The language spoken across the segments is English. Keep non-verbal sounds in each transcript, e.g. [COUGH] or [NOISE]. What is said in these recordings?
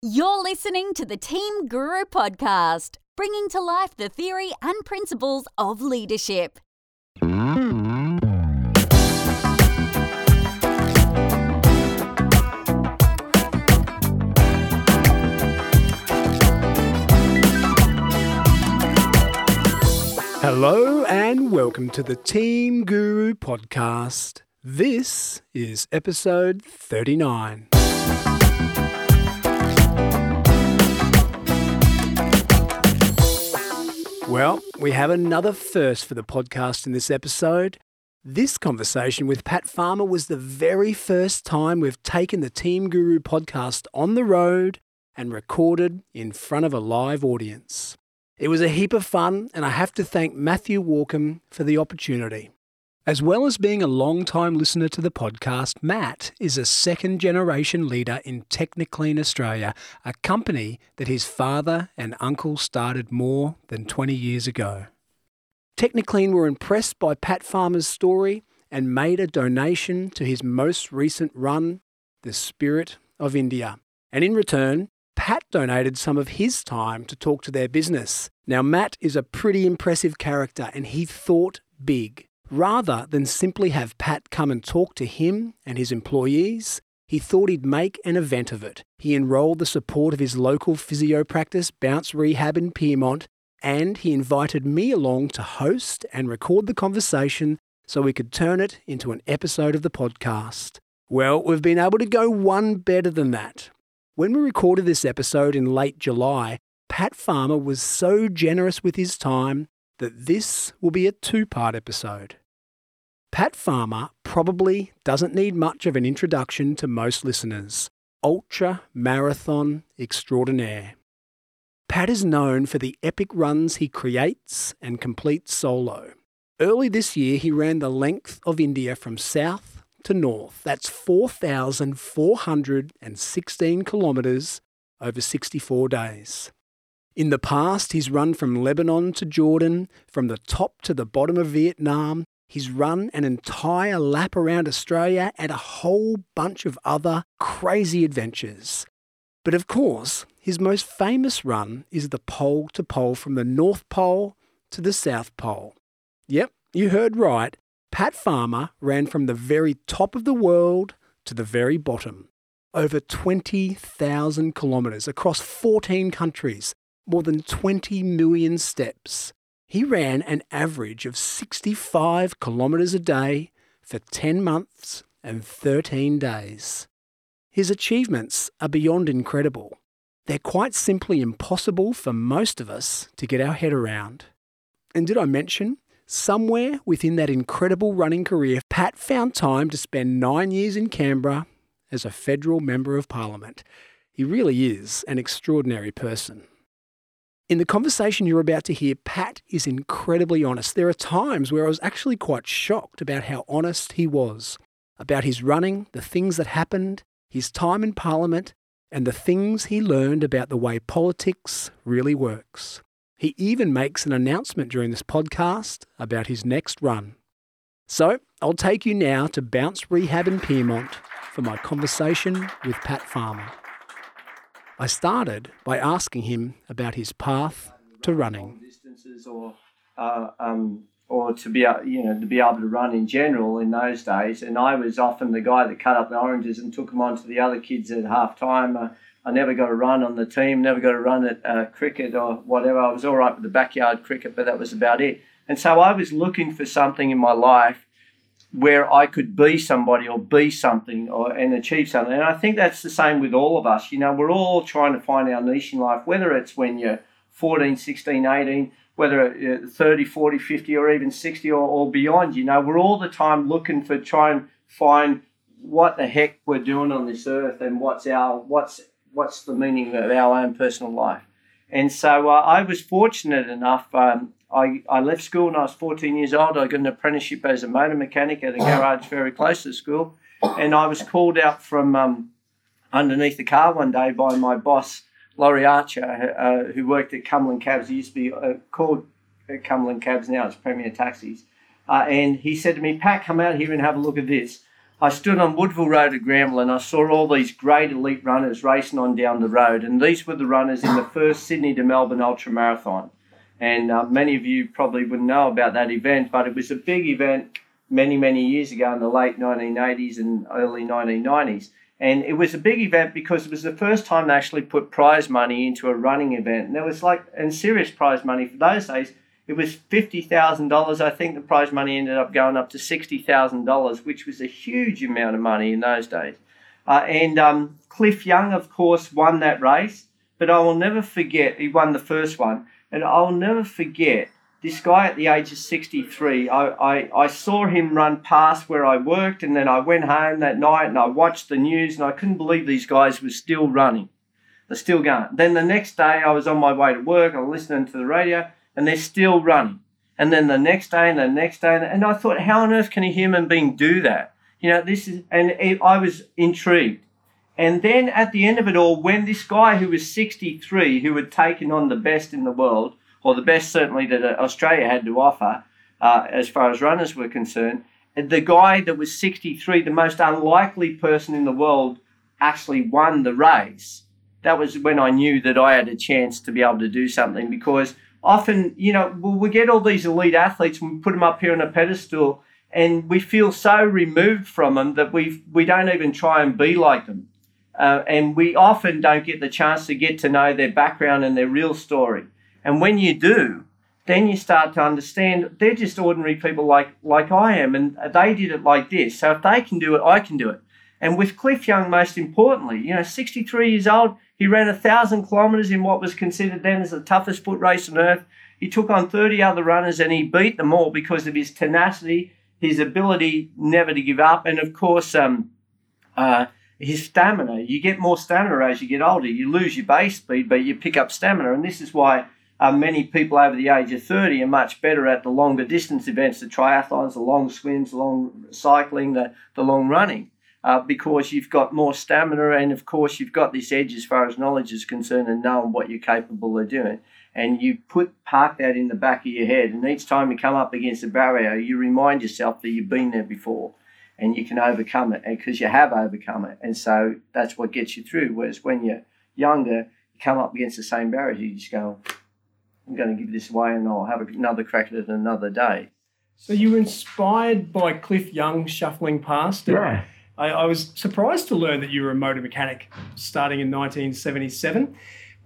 You're listening to the Team Guru podcast, bringing to life the theory and principles of leadership. Hello and welcome to the Team Guru podcast. This is episode 39. Well, we have another first for the podcast in this episode. This conversation with Pat Farmer was the very first time we've taken the Team Guru podcast on the road and recorded in front of a live audience. It was a heap of fun, and I have to thank Matthew Walkham for the opportunity. As well as being a long-time listener to the podcast, Matt is a second generation leader in Techniclean Australia, a company that his father and uncle started more than 20 years ago. Techniclean were impressed by Pat Farmer's story and made a donation to his most recent run, The Spirit of India. And in return, Pat donated some of his time to talk to their business. Now, Matt is a pretty impressive character and he thought big. Rather than simply have Pat come and talk to him and his employees, he thought he'd make an event of it. He enrolled the support of his local physio practice, Bounce Rehab in Pyrmont, and he invited me along to host and record the conversation so we could turn it into an episode of the podcast. Well, we've been able to go one better than that. When we recorded this episode in late July, Pat Farmer was so generous with his time that this will be a two part episode. Pat Farmer probably doesn't need much of an introduction to most listeners. Ultra marathon extraordinaire. Pat is known for the epic runs he creates and completes solo. Early this year, he ran the length of India from south to north. That's 4,416 kilometres over 64 days. In the past, he's run from Lebanon to Jordan, from the top to the bottom of Vietnam. He's run an entire lap around Australia and a whole bunch of other crazy adventures. But of course, his most famous run is the pole to pole from the North Pole to the South Pole. Yep, you heard right. Pat Farmer ran from the very top of the world to the very bottom. Over 20,000 kilometres across 14 countries, more than 20 million steps. He ran an average of 65 kilometres a day for 10 months and 13 days. His achievements are beyond incredible. They're quite simply impossible for most of us to get our head around. And did I mention, somewhere within that incredible running career, Pat found time to spend nine years in Canberra as a federal member of parliament. He really is an extraordinary person. In the conversation you're about to hear, Pat is incredibly honest. There are times where I was actually quite shocked about how honest he was about his running, the things that happened, his time in Parliament, and the things he learned about the way politics really works. He even makes an announcement during this podcast about his next run. So I'll take you now to Bounce Rehab in Pyrmont for my conversation with Pat Farmer. I started by asking him about his path to running. Distances or, uh, um, or to be, you know, to be able to run in general in those days. And I was often the guy that cut up the oranges and took them on to the other kids at half time. Uh, I never got a run on the team, never got a run at uh, cricket or whatever. I was all right with the backyard cricket, but that was about it. And so I was looking for something in my life where I could be somebody or be something or and achieve something. And I think that's the same with all of us. You know, we're all trying to find our niche in life, whether it's when you're 14, 16, 18, whether 30, 40, 50, or even 60 or, or beyond. You know, we're all the time looking for try and find what the heck we're doing on this earth and what's our what's what's the meaning of our own personal life. And so uh, I was fortunate enough um, I, I left school when I was 14 years old. I got an apprenticeship as a motor mechanic at a garage very close to school. And I was called out from um, underneath the car one day by my boss, Laurie Archer, uh, who worked at Cumberland Cabs. He used to be uh, called Cumberland Cabs, now it's Premier Taxis. Uh, and he said to me, Pat, come out here and have a look at this. I stood on Woodville Road at Granville and I saw all these great elite runners racing on down the road. And these were the runners in the first Sydney to Melbourne Ultra Marathon. And uh, many of you probably wouldn't know about that event, but it was a big event many, many years ago in the late 1980s and early 1990s. And it was a big event because it was the first time they actually put prize money into a running event. And there was like, and serious prize money for those days. It was $50,000. I think the prize money ended up going up to $60,000, which was a huge amount of money in those days. Uh, and um, Cliff Young, of course, won that race. But I will never forget, he won the first one. And I'll never forget this guy at the age of 63, I, I, I saw him run past where I worked, and then I went home that night and I watched the news, and I couldn't believe these guys were still running. They're still going. Then the next day, I was on my way to work, I was listening to the radio, and they're still running. And then the next day, and the next day, and I thought, how on earth can a human being do that? You know, this is, and it, I was intrigued. And then at the end of it all, when this guy who was 63, who had taken on the best in the world, or the best certainly that Australia had to offer uh, as far as runners were concerned. The guy that was 63, the most unlikely person in the world, actually won the race. That was when I knew that I had a chance to be able to do something because often, you know, we get all these elite athletes and we put them up here on a pedestal and we feel so removed from them that we we don't even try and be like them. Uh, and we often don't get the chance to get to know their background and their real story. And when you do, then you start to understand they're just ordinary people like like I am, and they did it like this. So if they can do it, I can do it. And with Cliff Young, most importantly, you know, 63 years old, he ran a thousand kilometres in what was considered then as the toughest foot race on earth. He took on 30 other runners and he beat them all because of his tenacity, his ability never to give up, and of course, um, uh, his stamina. You get more stamina as you get older. You lose your base speed, but you pick up stamina, and this is why uh, many people over the age of 30 are much better at the longer distance events, the triathlons, the long swims, the long cycling, the, the long running, uh, because you've got more stamina and, of course, you've got this edge as far as knowledge is concerned and knowing what you're capable of doing. And you put park that in the back of your head, and each time you come up against a barrier, you remind yourself that you've been there before and you can overcome it because you have overcome it. And so that's what gets you through. Whereas when you're younger, you come up against the same barriers, you just go, I'm going to give this away and I'll have another crack at it another day. So you were inspired by Cliff Young shuffling past. Yeah. I, I, was surprised to learn that you were a motor mechanic starting in 1977.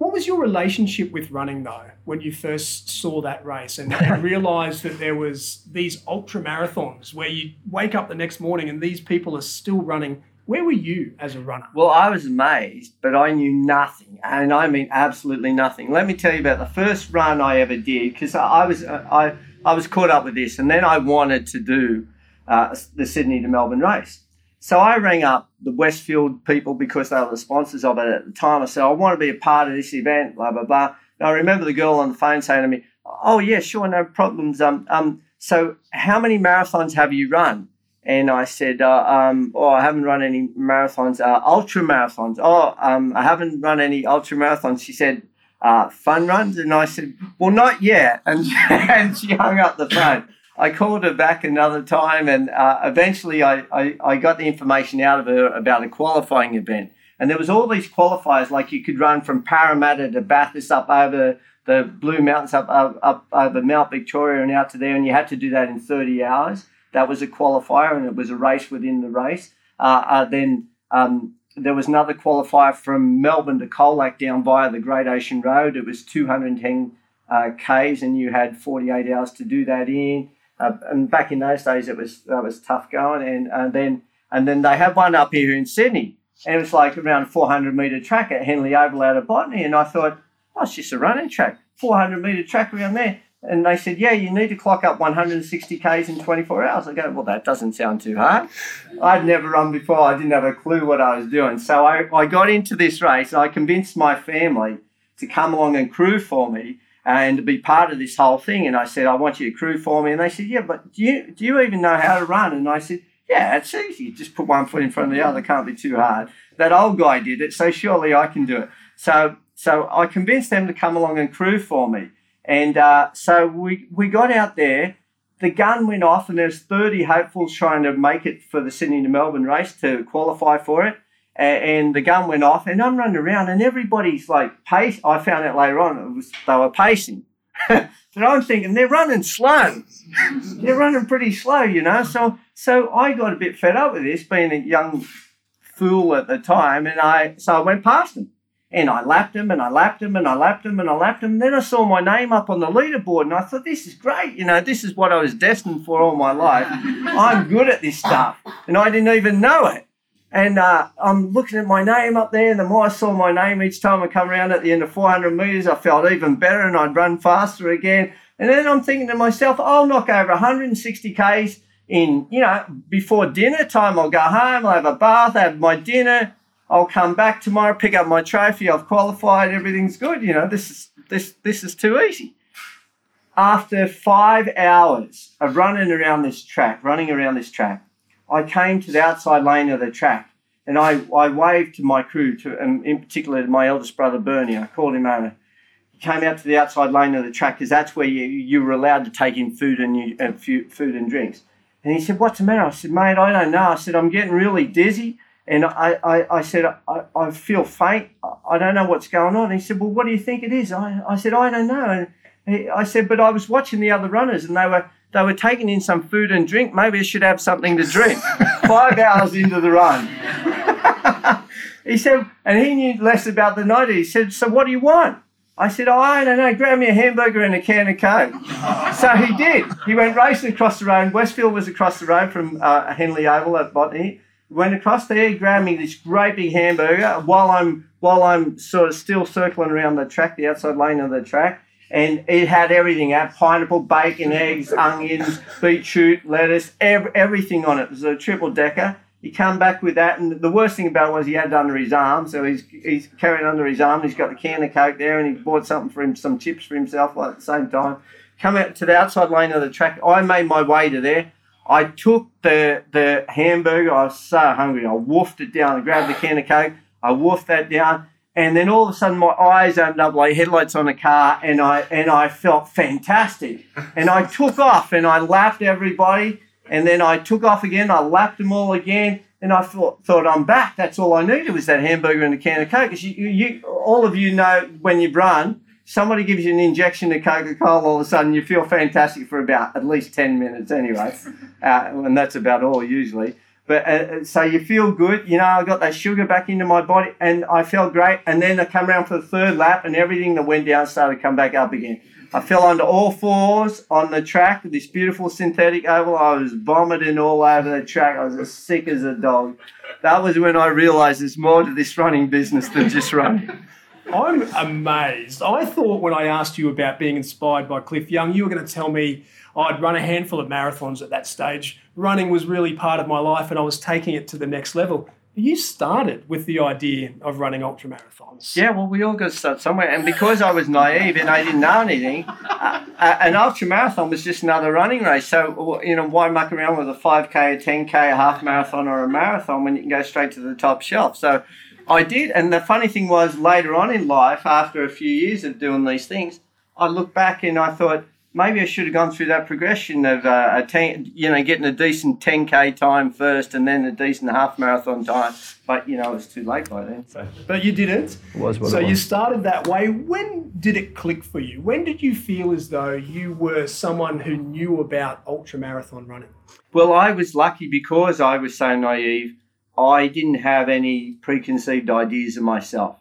What was your relationship with running though when you first saw that race and, and [LAUGHS] realised that there was these ultra marathons where you wake up the next morning and these people are still running where were you as a runner? Well, I was amazed, but I knew nothing, and I mean absolutely nothing. Let me tell you about the first run I ever did because I was I I was caught up with this, and then I wanted to do uh, the Sydney to Melbourne race. So I rang up the Westfield people because they were the sponsors of it at the time. I said I want to be a part of this event, blah blah blah. And I remember the girl on the phone saying to me, "Oh yeah, sure, no problems. Um, um, so how many marathons have you run?" and I said, uh, um, "Oh, I haven't run any marathons, uh, ultra marathons. Oh, um, I haven't run any ultra marathons." She said, uh, "Fun runs," and I said, "Well, not yet." And, and [LAUGHS] she hung up the phone. I called her back another time, and uh, eventually I, I, I got the information out of her about a qualifying event. And there was all these qualifiers, like you could run from Parramatta to Bathurst up over the Blue Mountains, up, up, up over Mount Victoria and out to there, and you had to do that in 30 hours. That was a qualifier, and it was a race within the race. Uh, uh, then um, there was another qualifier from Melbourne to Colac down via the Great Ocean Road. It was 210 uh, k's, and you had 48 hours to do that in. Uh, and back in those days, it was that was tough going. And, and uh, then and then they have one up here in Sydney, and it was like around 400 metre track at Hensley Oval out of Botany. And I thought, oh, it's just a running track, 400 metre track around there. And they said, yeah, you need to clock up 160 Ks in 24 hours. I go, well, that doesn't sound too hard. I'd never run before. I didn't have a clue what I was doing. So I, I got into this race. I convinced my family to come along and crew for me and to be part of this whole thing. And I said, I want you to crew for me. And they said, yeah, but do you, do you even know how to run? And I said, yeah, it's easy. Just put one foot in front of the other. Can't be too hard. That old guy did it, so surely I can do it. So, so I convinced them to come along and crew for me. And uh, so we, we got out there. the gun went off, and there's 30 hopefuls trying to make it for the Sydney to Melbourne race to qualify for it. And the gun went off, and I'm running around, and everybody's like pace. I found out later on was they were pacing. [LAUGHS] but I'm thinking they're running slow. they're running pretty slow, you know. So so I got a bit fed up with this, being a young fool at the time, and I so I went past them. And I lapped him and I lapped him and I lapped him and I lapped. And then I saw my name up on the leaderboard and I thought, this is great. You know, this is what I was destined for all my life. I'm good at this stuff. And I didn't even know it. And uh, I'm looking at my name up there, and the more I saw my name each time I come around at the end of 400 metres, I felt even better and I'd run faster again. And then I'm thinking to myself, I'll knock over 160 Ks in, you know, before dinner time. I'll go home, I'll have a bath, have my dinner, I'll come back tomorrow, pick up my trophy. I've qualified. Everything's good. You know, this is this this is too easy. After five hours of running around this track, running around this track, I came to the outside lane of the track, and I, I waved to my crew, to and in particular to my eldest brother Bernie. I called him over. He came out to the outside lane of the track because that's where you you were allowed to take in food and you, food and drinks. And he said, "What's the matter?" I said, "Mate, I don't know." I said, "I'm getting really dizzy." And I, I, I said, I, I feel faint. I don't know what's going on. And he said, Well, what do you think it is? I, I said, I don't know. And he, I said, But I was watching the other runners and they were they were taking in some food and drink. Maybe I should have something to drink. [LAUGHS] Five hours into the run. [LAUGHS] he said, and he knew less about the night. He said, So what do you want? I said, oh, I don't know, grab me a hamburger and a can of Coke. [LAUGHS] so he did. He went racing across the road. Westfield was across the road from uh, Hensley Oval at Botany went across there, grabbed me this great big hamburger while I'm while I'm sort of still circling around the track, the outside lane of the track. And it had everything. It had pineapple, bacon, eggs, onions, beetroot, lettuce, ev- everything on it. It was a triple decker. He come back with that, and the worst thing about it was he had it under his arm. So he's he's carrying under his arm. He's got the can of coke there, and he bought something for him, some chips for himself, like at the same time. Come out to the outside lane of the track. I made my way to there. I took the the hamburger. I was so hungry. I wolfed it down. I grabbed the can of coke. I wolfed that down, and then all of a sudden my eyes opened up like headlights on a car, and I and I felt fantastic. And I took off, and I lapped everybody, and then I took off again. I lapped them all again, and I thought thought I'm back. That's all I needed was that hamburger and a can of coke. Because you, you all of you know when you run somebody gives you an injection of Coca Cola, all of a sudden you feel fantastic for about at least 10 minutes anyway. [LAUGHS] uh, and that's about all usually. But uh, uh, so you feel good, you know. I got that sugar back into my body, and I felt great. And then I come around for the third lap, and everything that went down started to come back up again. I fell onto all fours on the track, this beautiful synthetic oval. I was vomiting all over the track. I was as sick as a dog. That was when I realised there's more to this running business than just running. [LAUGHS] I'm amazed. I thought when I asked you about being inspired by Cliff Young, you were going to tell me I'd run a handful of marathons at that stage. Running was really part of my life and I was taking it to the next level. You started with the idea of running ultra marathons. Yeah, well, we all got to start somewhere. And because I was naive and I didn't know anything, uh, uh, an ultra marathon was just another running race. So, you know, why muck around with a 5K, a 10K, a half marathon, or a marathon when you can go straight to the top shelf? So, I did, and the funny thing was later on in life, after a few years of doing these things, I looked back and I thought maybe I should have gone through that progression of uh, a ten, you know, getting a decent 10k time first, and then a decent half marathon time. But you know, it was too late by then. So. But you didn't. It was what so it was. you started that way. When did it click for you? When did you feel as though you were someone who knew about ultra marathon running? Well, I was lucky because I was so naive. I didn't have any preconceived ideas of myself.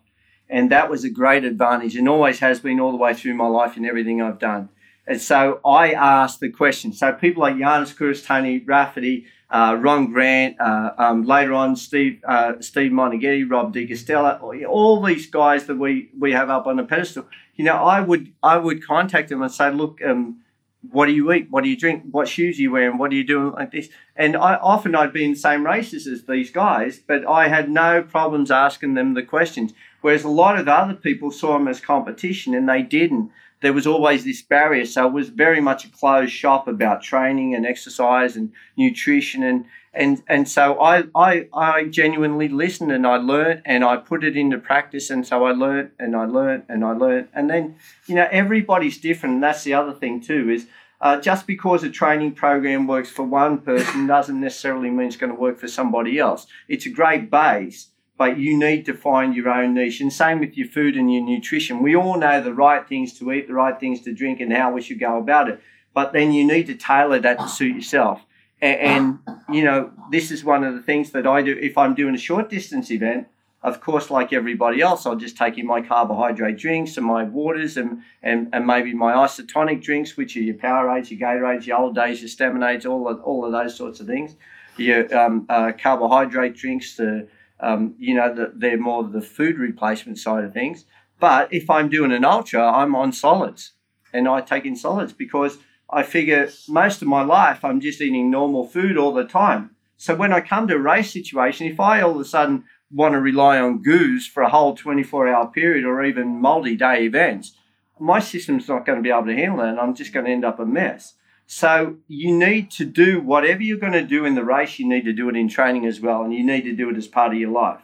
And that was a great advantage and always has been all the way through my life in everything I've done. And so I asked the question. So people like Giannis Kouros, Tony Rafferty, uh, Ron Grant, uh, um, later on Steve uh, Steve Moneghetti, Rob De Castella, all these guys that we, we have up on the pedestal. You know, I would I would contact them and say, look, um, what do you eat? What do you drink? What shoes are you wearing? What are you doing like this? And I often I'd be in the same races as these guys, but I had no problems asking them the questions. Whereas a lot of other people saw them as competition and they didn't. There was always this barrier. So it was very much a closed shop about training and exercise and nutrition. And and and so I, I I genuinely listened and I learned and I put it into practice. And so I learned and I learned and I learned and then you know everybody's different. And that's the other thing too is Uh, just because a training program works for one person doesn't necessarily mean it's going to work for somebody else. It's a great base, but you need to find your own niche. And same with your food and your nutrition. We all know the right things to eat, the right things to drink, and how we should go about it. But then you need to tailor that to suit yourself. And, and you know, this is one of the things that I do if I'm doing a short distance event of course, like everybody else, I'll just take in my carbohydrate drinks and my waters and, and, and maybe my isotonic drinks, which are your Powerades, your Gatorades, your Old Days, your Staminades, all of, all of those sorts of things. Your um, uh, carbohydrate drinks, the, um, you know, the, they're more the food replacement side of things. But if I'm doing an ultra, I'm on solids and I take in solids because I figure most of my life I'm just eating normal food all the time. So when I come to a race situation, if I all of a sudden want to rely on goos for a whole 24 hour period or even multi day events, my system's not going to be able to handle it and I'm just going to end up a mess. So you need to do whatever you're going to do in the race, you need to do it in training as well, and you need to do it as part of your life.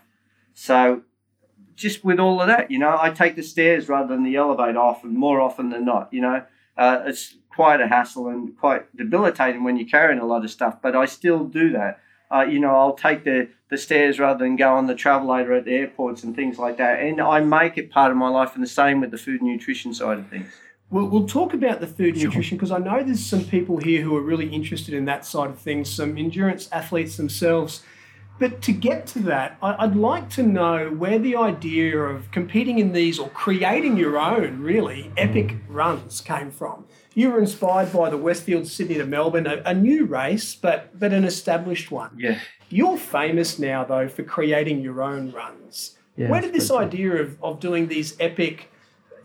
So just with all of that, you know, I take the stairs rather than the elevator often, more often than not. You know, uh, it's quite a hassle and quite debilitating when you're carrying a lot of stuff, but I still do that uh, you know, I'll take the, the stairs rather than go on the travelator at the airports and things like that. And I make it part of my life, and the same with the food and nutrition side of things. We'll, we'll talk about the food sure. nutrition because I know there's some people here who are really interested in that side of things, some endurance athletes themselves. But to get to that, I'd like to know where the idea of competing in these or creating your own really mm. epic runs came from you were inspired by the Westfield Sydney to Melbourne, a, a, new race, but but an established one. Yeah. You're famous now though for creating your own runs. Yeah, Where did this idea of, of doing these epic,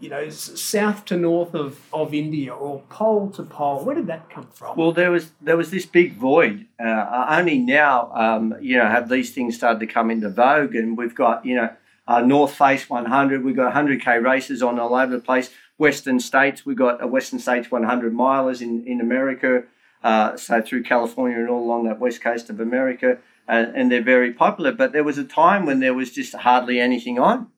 you know, south to north of, of India or pole to pole, where did that come from? Well, there was there was this big void. Uh, only now, um, you know, have these things started to come into vogue, and we've got you know. Uh, North Face 100, we've got 100k races on all over the place. Western states. We've got a Western States 100 milers in, in America, uh, so through California and all along that west coast of America, and, and, they're very popular. But there was a time when there was just hardly anything on.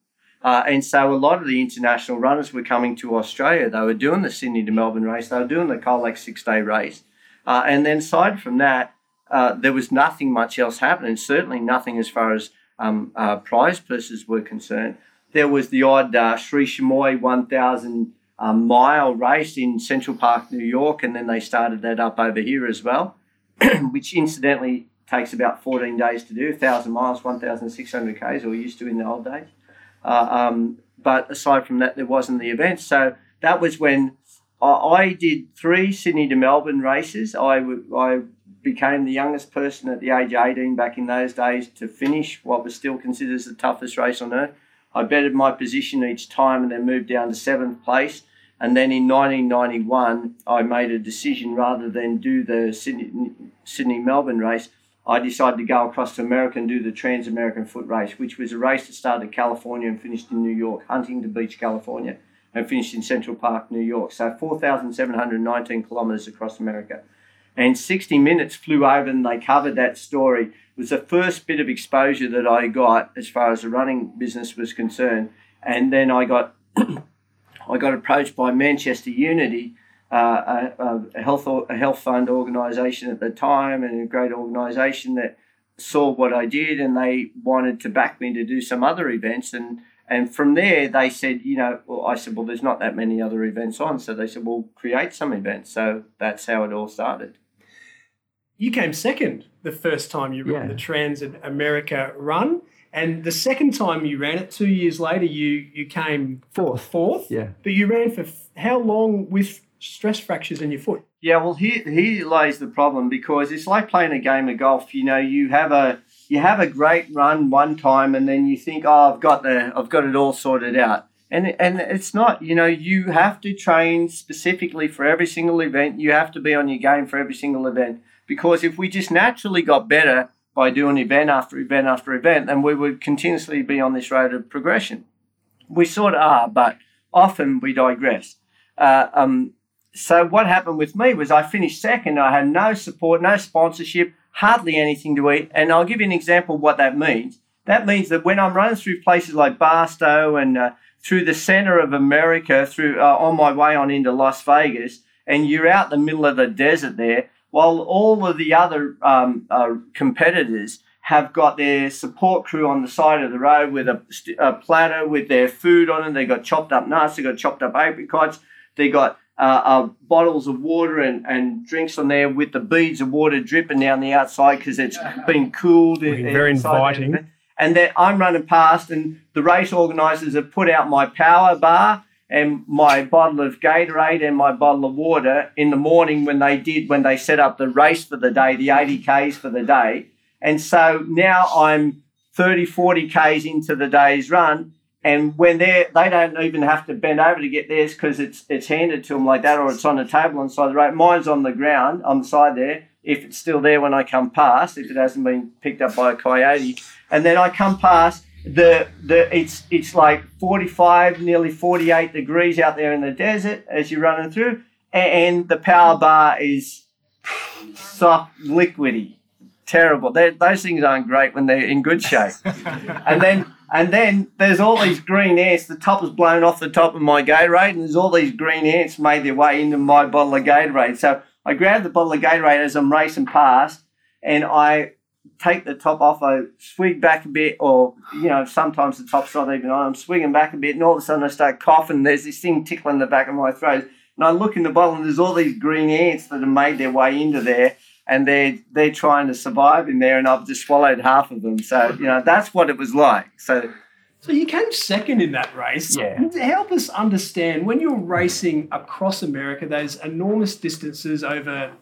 Uh, and so a lot of the international runners were coming to Australia. They were doing the Sydney to Melbourne race, they were doing the Colac six day race. Uh, and then aside from that, uh, there was nothing much else happening, certainly nothing as far as um, uh, prize purses were concerned there was the odd uh, Sri Chinmoy 1,000 um, mile race in Central Park, New York, and then they started that up over here as well, [CLEARS THROAT] which incidentally takes about 14 days to do 1,000 miles, 1,600 Ks, or used to in the old days. Uh, um, but aside from that, there wasn't the event. So that was when I, I did three Sydney to Melbourne races. I, w- I became the youngest person at the age of 18 back in those days to finish what was still considered the toughest race on earth. I bettered my position each time and then moved down to seventh place. And then in 1991, I made a decision rather than do the Sydney Melbourne race, I decided to go across to America and do the Trans American Foot Race, which was a race that started in California and finished in New York, Huntington Beach, California, and finished in Central Park, New York. So 4,719 kilometres across America. And 60 Minutes flew over and they covered that story It was the first bit of exposure that I got as far as the running business was concerned. And then I got [COUGHS] I got approached by Manchester Unity, uh, a, a, health a health fund organisation at the time, and a great organisation that saw what I did, and they wanted to back me to do some other events. And and from there, they said, you know, well, I said, well, there's not that many other events on. So they said, well, create some events. So that's how it all started you came second the first time you ran the Trans America run. And the second time you ran it, two years later, you you came fourth. Fourth. Yeah. But you ran for how long with stress fractures in your foot? Yeah. Well, here here lays the problem because it's like playing a game of golf. You know, you have a you have a great run one time, and then you think, oh, I've got the I've got it all sorted out. And, and it's not, you know, you have to train specifically for every single event. You have to be on your game for every single event. Because if we just naturally got better by doing event after event after event, then we would continuously be on this road of progression. We sort of are, but often we digress. Uh, um, so what happened with me was I finished second. I had no support, no sponsorship, hardly anything to eat. And I'll give you an example of what that means. That means that when I'm running through places like Barstow and uh, through the center of America, through uh, on my way on into Las Vegas, and you're out in the middle of the desert there, while all of the other um, uh, competitors have got their support crew on the side of the road with a, a platter with their food on it. They got chopped up nuts, they got chopped up apricots, they got uh, uh, bottles of water and, and drinks on there with the beads of water dripping down the outside because it's [LAUGHS] been cooled. And very inviting. And then I'm running past, and the race organisers have put out my power bar and my bottle of Gatorade and my bottle of water in the morning when they did when they set up the race for the day, the 80 k's for the day. And so now I'm 30, 40 k's into the day's run, and when they they don't even have to bend over to get theirs because it's it's handed to them like that, or it's on a table on the side of the road. Mine's on the ground on the side there. If it's still there when I come past, if it hasn't been picked up by a coyote, and then I come past the the it's it's like 45, nearly 48 degrees out there in the desert as you're running through, and the power bar is soft, liquidy, terrible. They're, those things aren't great when they're in good shape, [LAUGHS] and then and then there's all these green ants. The top is blown off the top of my Gatorade, and there's all these green ants made their way into my bottle of Gatorade. So I grab the bottle of Gatorade as I'm racing past, and I take the top off. I swig back a bit, or you know, sometimes the top's not even on. I'm swinging back a bit, and all of a sudden I start coughing. There's this thing tickling the back of my throat, and I look in the bottle, and there's all these green ants that have made their way into there and they're they're trying to survive in there, and I've just swallowed half of them. So you know that's what it was like. So. So you came second in that race. Yeah. Help us understand when you're racing across America, those enormous distances over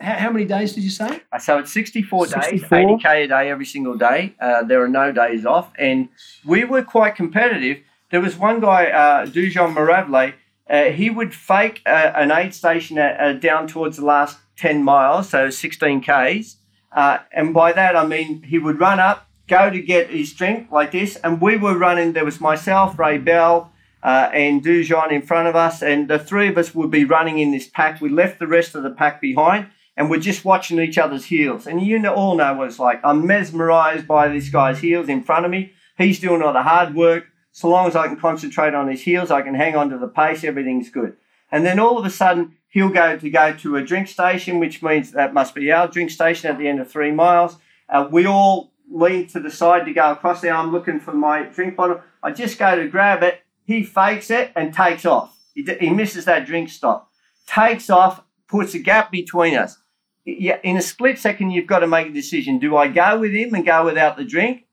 how, how many days did you say? Uh, so it's 64, 64? days, 80k a day every single day. Uh, there are no days off, and we were quite competitive. There was one guy, uh, Dusan Mravlje, uh, he would fake uh, an aid station at, uh, down towards the last 10 miles, so 16 Ks. Uh, and by that, I mean he would run up, go to get his drink like this. And we were running, there was myself, Ray Bell, uh, and Dusan in front of us. And the three of us would be running in this pack. We left the rest of the pack behind and we're just watching each other's heels. And you all know what it's like. I'm mesmerized by this guy's heels in front of me. He's doing all the hard work. So long as I can concentrate on his heels, I can hang on to the pace, everything's good. And then all of a sudden, he'll go to go to a drink station, which means that must be our drink station at the end of three miles. Uh, we all lean to the side to go across there. I'm looking for my drink bottle. I just go to grab it. He fakes it and takes off. He, he misses that drink stop. Takes off, puts a gap between us. In a split second, you've got to make a decision. Do I go with him and go without the drink?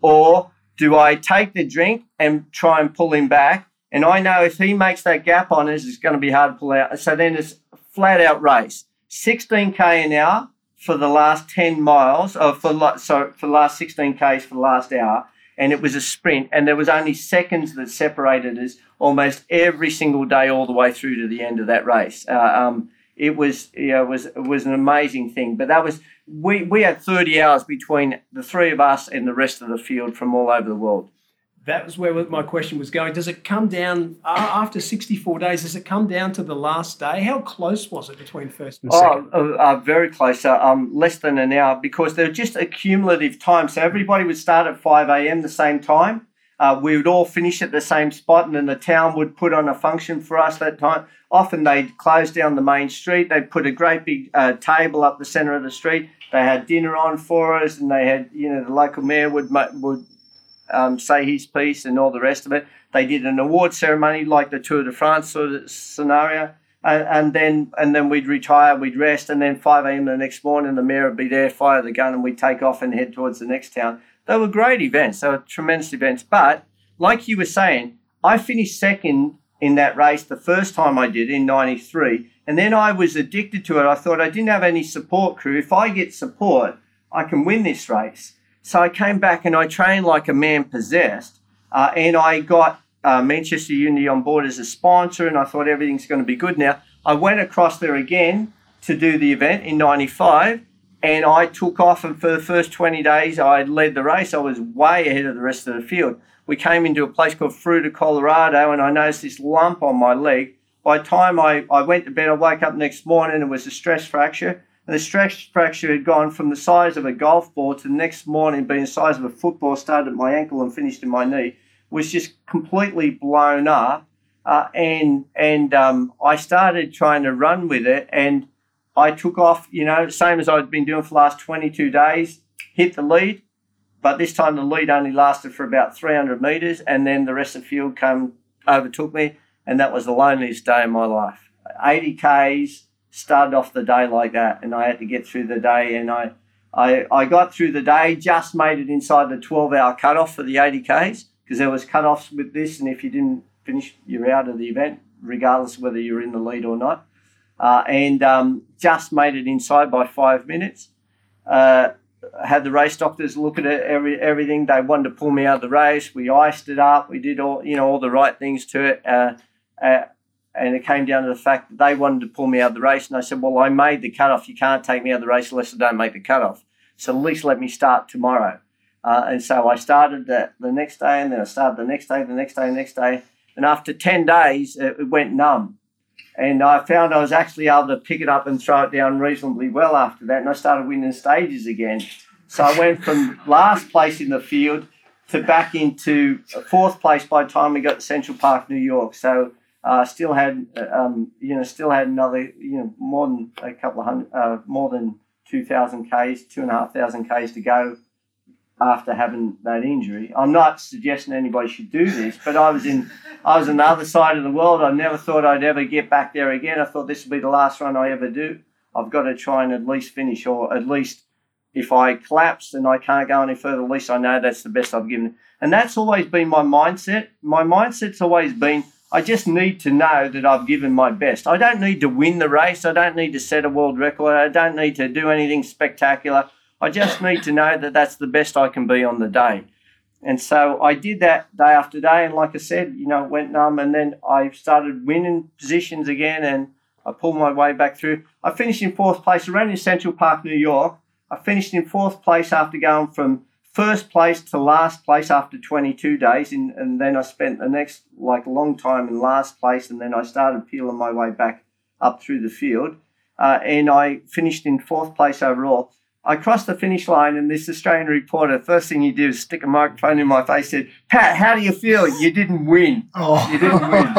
Or do I take the drink and try and pull him back? And I know if he makes that gap on us, it's going to be hard to pull out. So then it's flat out race. 16k an hour for the last 10 miles, or for so for the last 16 k's for the last hour, and it was a sprint, and there was only seconds that separated us almost every single day all the way through to the end of that race. Uh, um, it was know, it was it was an amazing thing. But that was we we had 30 hours between the three of us and the rest of the field from all over the world. That was where my question was going. Does it come down after 64 days? Does it come down to the last day? How close was it between first and second? Oh, uh, uh, very close. Uh, um, less than an hour because they're just a cumulative time. So everybody would start at 5 a.m. the same time. Uh, we would all finish at the same spot, and then the town would put on a function for us that time. Often they'd close down the main street. They'd put a great big uh, table up the centre of the street. They had dinner on for us, and they had, you know, the local mayor would would um, say his piece and all the rest of it. They did an award ceremony like the Tour de France sort of scenario. And, and then and then we'd retire, we'd rest, and then 5 a.m. the next morning, the mayor would be there, fire the gun, and we'd take off and head towards the next town. They were great events. They were tremendous events. But like you were saying, I finished second in that race the first time I did in 93. And then I was addicted to it. I thought I didn't have any support crew. If I get support, I can win this race. So I came back and I trained like a man possessed. Uh, and I got uh, Manchester Unity on board as a sponsor, and I thought everything's going to be good now. I went across there again to do the event in 95, and I took off. And for the first 20 days, I led the race. I was way ahead of the rest of the field. We came into a place called Fruita, Colorado, and I noticed this lump on my leg. By the time I, I went to bed, I woke up next morning, and it was a stress fracture. And the stress fracture had gone from the size of a golf ball to the next morning being the size of a football, started at my ankle and finished in my knee, was just completely blown up. uh, and and um, I started trying to run with it, and I took off. You know, same as I'd been doing for the last 22 days. Hit the lead, but this time the lead only lasted for about 300 meters, and then the rest of the field came overtook me, and that was the loneliest day of my life. 80 k's started off the day like that, and I had to get through the day, and I. I, I got through the day, just made it inside the 12 hour cutoff for the 80 Ks because there was cutoffs with this, and if you didn't finish, you're out of the event, regardless of whether you're in the lead or not. Uh, and um, just made it inside by five minutes. Uh, had the race doctors look at it, every, everything. They wanted to pull me out of the race. We iced it up. We did all you know all the right things to it. Uh, uh and it came down to the fact that they wanted to pull me out of the race. And I said, well, I made the cutoff. You can't take me out of the race unless I don't make the cutoff. So at least let me start tomorrow. Uh, and so I started the, the next day, and then I started the next day, the next day, the next day. And after 10 days, it went numb. And I found I was actually able to pick it up and throw it down reasonably well after that. And I started winning stages again. So I went from last place in the field to back into fourth place by the time we got to Central Park, New York. So I uh, still had, um, you know, still had another, you know, more than a couple of hundred, uh, more than 2,000 Ks, two and a half thousand Ks to go after having that injury. I'm not suggesting anybody should do this, but I was in I was on the other side of the world. I never thought I'd ever get back there again. I thought this would be the last run I ever do. I've got to try and at least finish, or at least if I collapse and I can't go any further, at least I know that's the best I've given. And that's always been my mindset. My mindset's always been I just need to know that I've given my best. I don't need to win the race. I don't need to set a world record. I don't need to do anything spectacular. I just need to know that that's the best I can be on the day. And so I did that day after day. And like I said, you know, went numb. And then I started winning positions again and I pulled my way back through. I finished in fourth place. I ran in Central Park, New York. I finished in fourth place after going from first place to last place after 22 days. And, and then I spent the next, like, long time in last place. And then I started peeling my way back up through the field. Uh, and I finished in fourth place overall. I crossed the finish line, and this Australian reporter, first thing he did was stick a microphone in my face, said, Pat, how do you feel? You didn't win. Oh. You didn't win.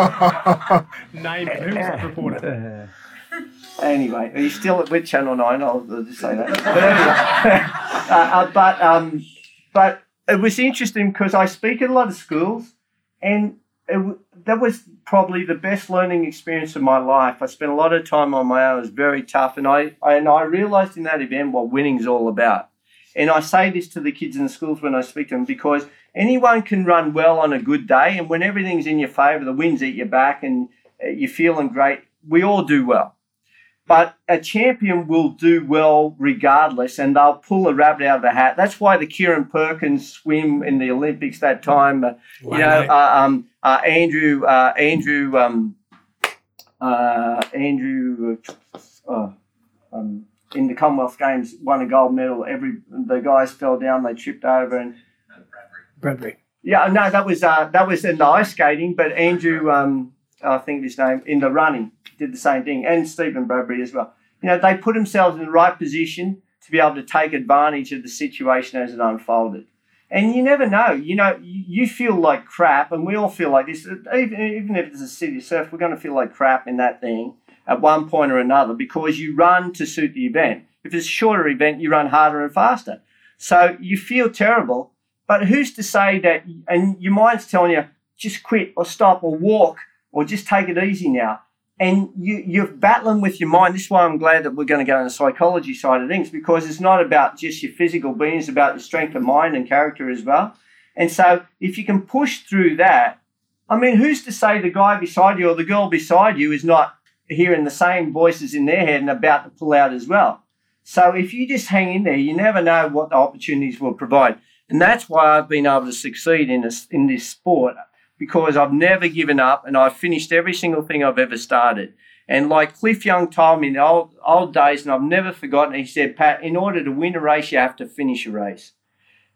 [LAUGHS] Name who was the reporter? [LAUGHS] anyway, he's still with Channel 9, I'll just say that. But, anyway, [LAUGHS] uh, uh, but, um, but it was interesting because I speak at a lot of schools, and it, that was probably the best learning experience of my life. I spent a lot of time on my own. It was very tough, and I, I and I realised in that event what winning's all about. And I say this to the kids in the schools when I speak to them because anyone can run well on a good day, and when everything's in your favour, the wind's at your back, and uh, you're feeling great. We all do well. But a champion will do well regardless, and they'll pull a rabbit out of the hat. That's why the Kieren Perkins swim in the Olympics that time. Uh, you know, uh, um, uh, Andrew, uh, Andrew, um, uh, Andrew, uh, um, in the Commonwealth Games, won a gold medal. Every the guys fell down, they tripped over, and Bradbury. Yeah, no, that was that was in the ice skating, but Andrew, um, I think his name in the running did the same thing, and Stephen Bradbury as well. You know, they put themselves in the right position to be able to take advantage of the situation as it unfolded. And you never know. You know, you feel like crap, and we all feel like this. Uh, even, even if it's a city surf, we're going to feel like crap in that thing at one point or another because you run to suit the event. If it's a shorter event, you run harder and faster. So you feel terrible, but who's to say that? And your mind's telling you just quit or stop or walk or just take it easy now and you, you're battling with your mind. This is why I'm glad that we're going to go on the psychology side of things because it's not about just your physical being, it's about your strength of mind and character as well. And so if you can push through that, I mean, who's to say the guy beside you or the girl beside you is not hearing the same voices in their head and about to pull out as well? So if you just hang in there, you never know what the opportunities will provide. And that's why I've been able to succeed in this, in this sport because I've never given up and I've finished every single thing I've ever started. And like Cliff Young told me in the old, old days, and I've never forgotten, he said, Pat, in order to win a race, you have to finish a race.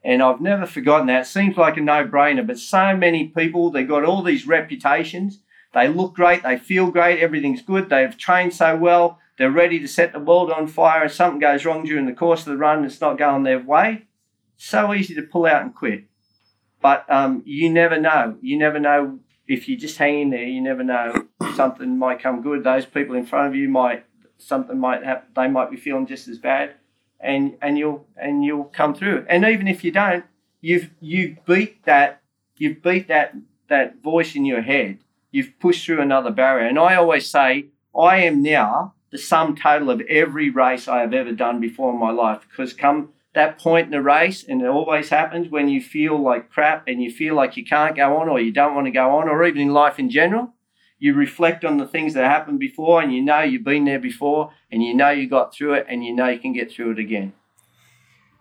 And I've never forgotten that. It seems like a no brainer, but so many people, they've got all these reputations. They look great, they feel great, everything's good, they've trained so well, they're ready to set the world on fire. If something goes wrong during the course of the run, it's not going their way. So easy to pull out and quit. But um, you never know. You never know if you just hang in there, you never know something might come good. Those people in front of you might something might happen. They might be feeling just as bad, and and you'll and you'll come through. And even if you don't, you've you beat that you've beat that that voice in your head. You've pushed through another barrier. And I always say, I am now the sum total of every race I have ever done before in my life. Because come that point in the race, and it always happens when you feel like crap and you feel like you can't go on or you don't want to go on, or even in life in general, you reflect on the things that happened before and you know you've been there before and you know you got through it and you know you can get through it again.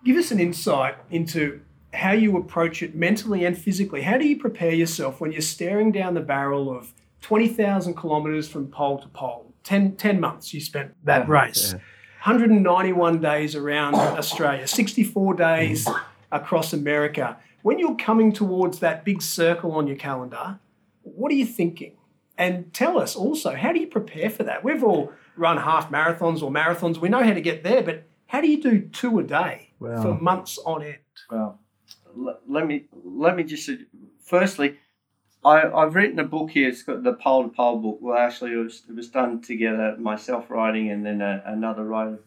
Give us an insight into how you approach it mentally and physically. How do you prepare yourself when you're staring down the barrel of 20,000 kilometres from pole to pole? 10, 10 months you spent that race. Yeah. 191 days around Australia, 64 days across America. When you're coming towards that big circle on your calendar, what are you thinking? And tell us also, how do you prepare for that? We've all run half marathons or marathons. We know how to get there, but how do you do two a day well, for months on end? Well, let me let me just firstly, I, I've written a book here. It's got the pole to pole book. Well, actually, it was, it was done together, myself writing, and then a, another writer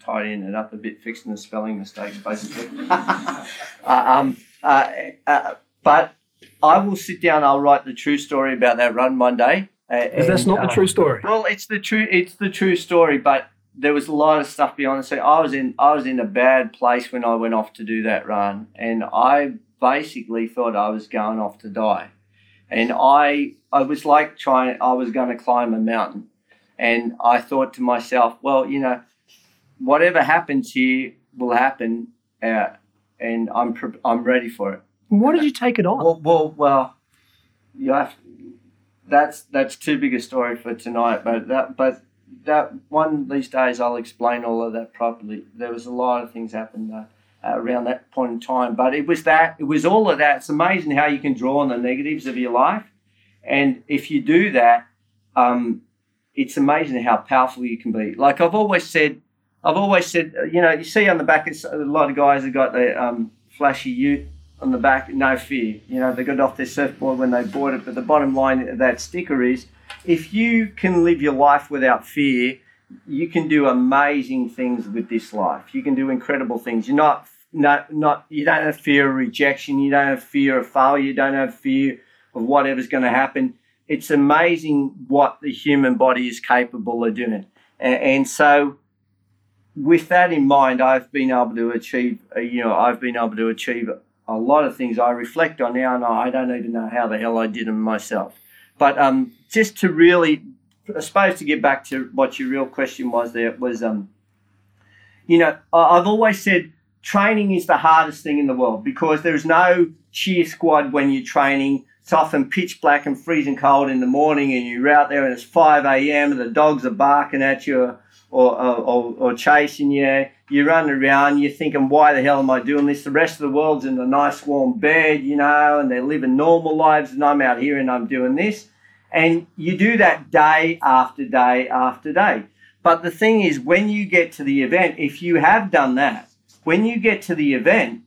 tied in it up a bit, fixing the spelling mistakes, basically. [LAUGHS] uh, um, uh, uh, but I will sit down. I'll write the true story about that run one day. And, that's not the true story. Well, it's the true. It's the true story, but there was a lot of stuff beyond. So I was in. I was in a bad place when I went off to do that run, and I basically thought I was going off to die and I I was like trying I was going to climb a mountain. And I thought to myself well you know whatever happens here will happen uh, and I'm I'm ready for it. Why did you take it on? Well well, well you have that's that's too big a story for tonight but that but that one these days I'll explain all of that properly. There was a lot of things happened there uh, around that point in time. But it was that, it was all of that. It's amazing how you can draw on the negatives of your life. And if you do that, um, it's amazing how powerful you can be. Like I've always said, I've always said, uh, you know, you see on the back, it's a lot of guys have got the um, flashy ute on the back, no fear. You know, they got off their surfboard when they bought it. But the bottom line of that sticker is if you can live your life without fear, you can do amazing things with this life. You can do incredible things. You're not not not you don't have fear of rejection. You don't have fear of failure. You don't have fear of whatever's going to happen. It's amazing what the human body is capable of doing. And, and so, with that in mind, I've been able to achieve. Uh, you know, I've been able to achieve a lot of things. I reflect on now, and I don't even know how the hell I did them myself. But um, just to really I suppose to get back to what your real question was, there was, um, you know, I've always said training is the hardest thing in the world because there's no cheer squad when you're training. It's often pitch black and freezing cold in the morning, and you're out there and it's 5 a.m. and the dogs are barking at you or, or, or, or chasing you. You're running around, you're thinking, why the hell am I doing this? The rest of the world's in a nice warm bed, you know, and they're living normal lives, and I'm out here and I'm doing this. And you do that day after day after day. But the thing is, when you get to the event, if you have done that, when you get to the event,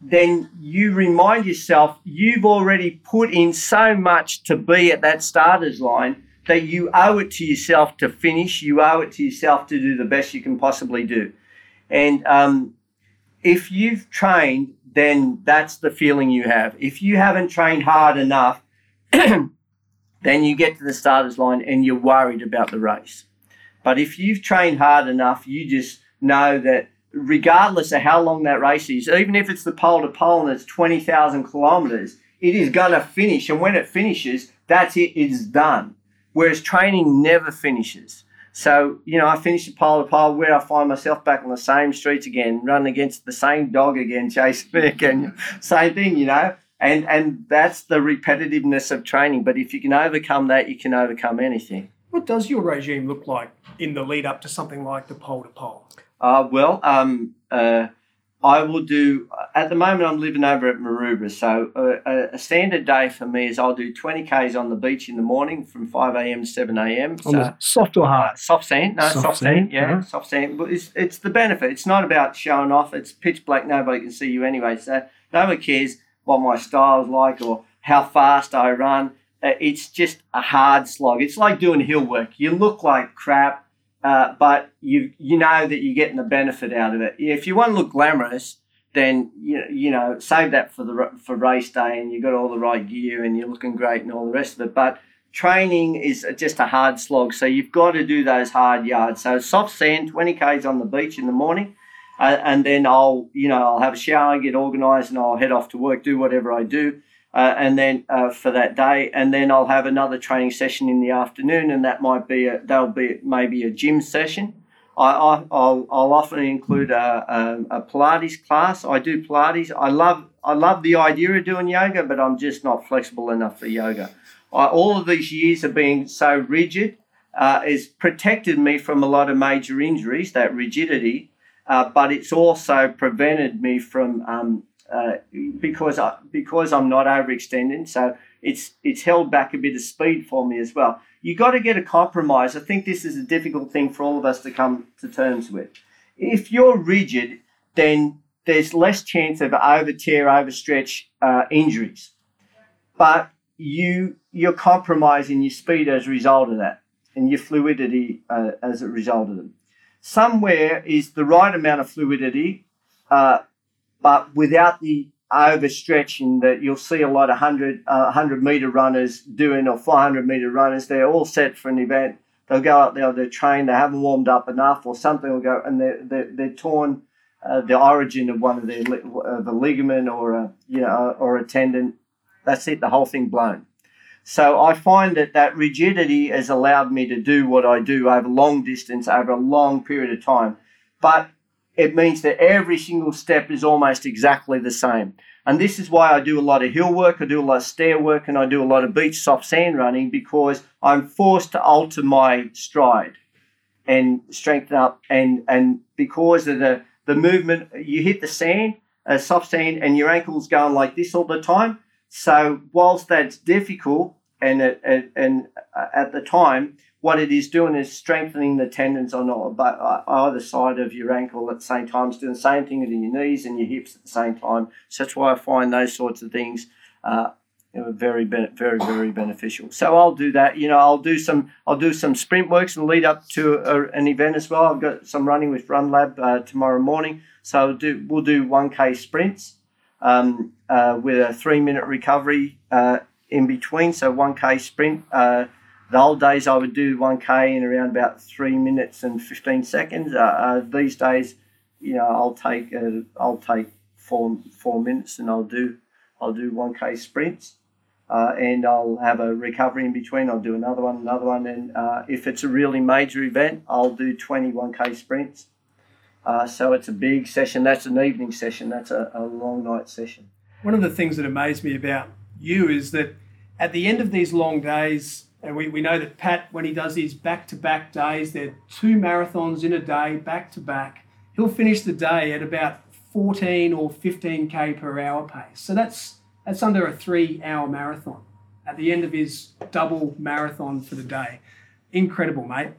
then you remind yourself you've already put in so much to be at that starters line that you owe it to yourself to finish. You owe it to yourself to do the best you can possibly do. And um, if you've trained, then that's the feeling you have. If you haven't trained hard enough, [CLEARS THROAT] Then you get to the starters line and you're worried about the race. But if you've trained hard enough, you just know that regardless of how long that race is, even if it's the pole to pole and it's 20,000 kilometres, it is going to finish. And when it finishes, that's it, it's done. Whereas training never finishes. So, you know, I finish the pole to pole where I find myself back on the same streets again, running against the same dog again, [LAUGHS] chasing me again. [LAUGHS] Same thing, you know and and that's the repetitiveness of training. But if you can overcome that, you can overcome anything. What does your regime look like in the lead up to something like the pole to pole? Uh, well, um, uh, I will do. At the moment, I'm living over at Maroubra, so uh, a standard day for me is I'll do 20 k's on the beach in the morning from 5 a.m. to 7 a.m. So, soft or hard? soft sand, no, soft, soft sand, sand, yeah, uh-huh. soft sand. But it's, it's the benefit. It's not about showing off. It's pitch black. Nobody can see you anyway, so nobody cares what my style's like or how fast I run. uh, it's just a hard slog. It's like doing hill work. You look like crap, uh, but you you know that you're getting the benefit out of it. If you want to look glamorous, then you you know save that for the for race day, and you've got all the right gear, and you're looking great, and all the rest of it. But training is just a hard slog, so you've got to do those hard yards. So soft sand, 20 k's on the beach in the morning, uh, and then I'll you know I'll have a shower, get organised, and I'll head off to work, do whatever I do uh, and then uh, for that day, and then I'll have another training session in the afternoon, and that might be a, that'll be maybe a gym session. I, will I'll often include a, a, a, Pilates class. I do Pilates. I love I love the idea of doing yoga, but I'm just not flexible enough for yoga. I, all of these years of being so rigid uh, has protected me from a lot of major injuries. That rigidity, uh, but it's also prevented me from um, uh, because I, because I'm not overextending. So it's it's held back a bit of speed for me as well. You got to get a compromise. I think this is a difficult thing for all of us to come to terms with. If you're rigid, then there's less chance of over tear, overstretch uh, injuries. But you you're compromising your speed as a result of that, and your fluidity uh, as a result of them. Somewhere is the right amount of fluidity uh, but without the overstretching that you'll see a lot of 100, uh, 100 meter runners doing or 500 meter runners. They're all set for an event. They'll go out there, they're trained, they haven't warmed up enough or something will go and they're, they're, they're torn uh, the origin of one of their of a ligament or a, you know, or a tendon. That's it, the whole thing blown. So I find that that rigidity has allowed me to do what I do over long distance, over a long period of time. But it means that every single step is almost exactly the same. And this is why I do a lot of hill work, I do a lot of stair work, and I do a lot of beach soft sand running because I'm forced to alter my stride and strengthen up. And, and because of the, the movement, you hit the sand, uh, soft sand, and your ankle's going like this all the time. So, whilst that's difficult, and, and, and uh, at the time, what it is doing is strengthening the tendons on uh, either side of your ankle at the same time. It's doing the same thing with your knees and your hips at the same time. So that's why I find those sorts of things uh, very, very, very beneficial. So I'll do that. You know, I'll do some, I'll do some sprint works and lead up to a, an event as well. I've got some running with Run Lab uh, tomorrow morning. So I'll do, we'll do 1K sprints um, uh, with a three minute recovery uh, in between. So 1K sprint uh, the old days I would do 1K in around about three minutes and 15 seconds. Uh, uh, these days, you know, I'll take uh, I'll take four four minutes and I'll do I'll do 1K sprints. Uh, and I'll have a recovery in between. I'll do another one, another one, and uh, if it's a really major event, I'll do 21k sprints. Uh, so it's a big session. That's an evening session. That's a, a long night session. One of the things that amazed me about you is that at the end of these long days, and we, we know that Pat, when he does his back to back days, they're two marathons in a day, back to back. He'll finish the day at about 14 or 15k per hour pace. So that's that's under a three hour marathon at the end of his double marathon for the day. Incredible, mate.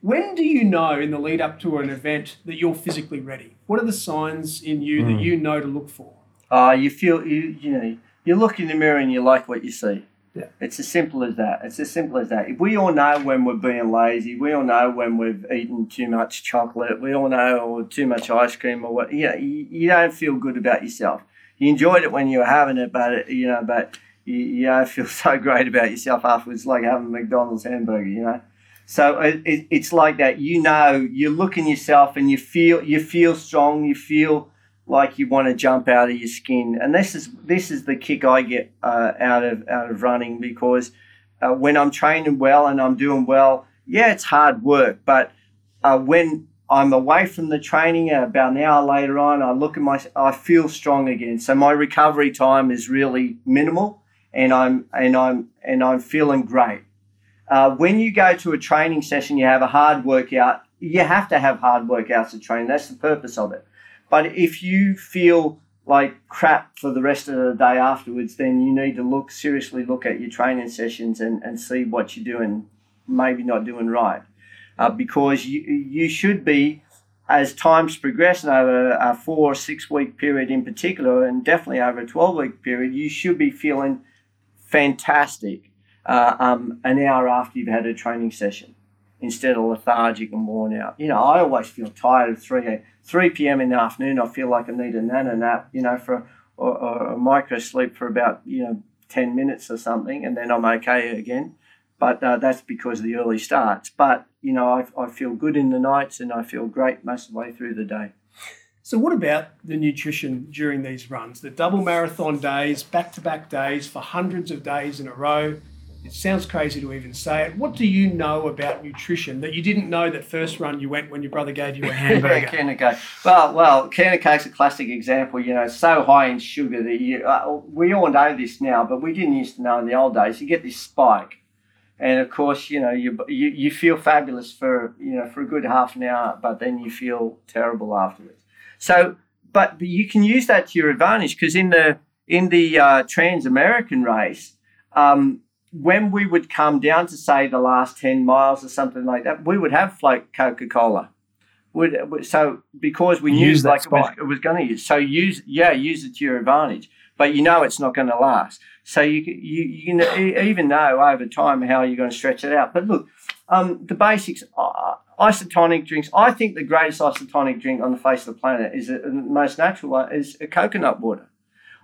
When do you know in the lead up to an event that you're physically ready? What are the signs in you mm. that hmm. you know to look for? Uh, you feel you you know you look in the mirror and you like what you see. Yeah. It's as simple as that. It's as simple as that. If we all know when we're being lazy, we all know when we've eaten too much chocolate, we all know or too much ice cream or what. You know, you, you don't feel good about yourself. You enjoyed it when you were having it, but you know, but you, you don't feel [LAUGHS] so great about yourself afterwards, like having a McDonald's hamburger. You know, so it, it, it's like that. You know, you look in yourself and you feel you feel strong. You feel like you want to jump out of your skin. And this is this is the kick I get uh, out of out of running because uh, when I'm training well and I'm doing well, yeah, it's hard work. But uh, when I'm away from the training, about an hour later on, I look at my, I feel strong again. So my recovery time is really minimal, and I'm and I'm and I'm feeling great. Uh, when you go to a training session, you have a hard workout. You have to have hard workouts to train. That's the purpose of it. But if you feel like crap for the rest of the day afterwards, then you need to look seriously look at your training sessions and, and see what you're doing, maybe not doing right. Uh, because you, you should be, as times progress and over a four or six week period in particular, and definitely over a 12 week period, you should be feeling fantastic. uh, um, an hour after you've had a training session instead of lethargic and worn out. You know, I always feel tired at 3, 3 p.m. in the afternoon. I feel like I need a nano nap, you know, for or, or a micro sleep for about, you know, 10 minutes or something, and then I'm okay again. But uh, that's because of the early starts. But, you know, I, I feel good in the nights and I feel great most of the way through the day. So, what about the nutrition during these runs? The double marathon days, back to back days for hundreds of days in a row. It sounds crazy to even say it. What do you know about nutrition that you didn't know that first run you went when your brother gave you a [LAUGHS] hamburger? yeah, Kernel cake. Well, well, Kernel cake's a classic example. You know, so high in sugar that you. Uh, we all know this now, but we didn't used to know in the old days. You get this spike, and of course, you know, you you, you feel fabulous for you know for a good half an hour, but then you feel terrible afterwards. So, but, but you can use that to your advantage because in the in the uh, Trans American race. Um, when we would come down to say the last 10 miles or something like that, we would have float Coca Cola. Would so because we knew like it was, it was going to use so use yeah use it to your advantage, but you know it's not going to last. So you you you can even know over time how you're going to stretch it out. But look, um, the basics. Uh, isotonic drinks. I think the greatest isotonic drink on the face of the planet is the most natural one is a coconut water.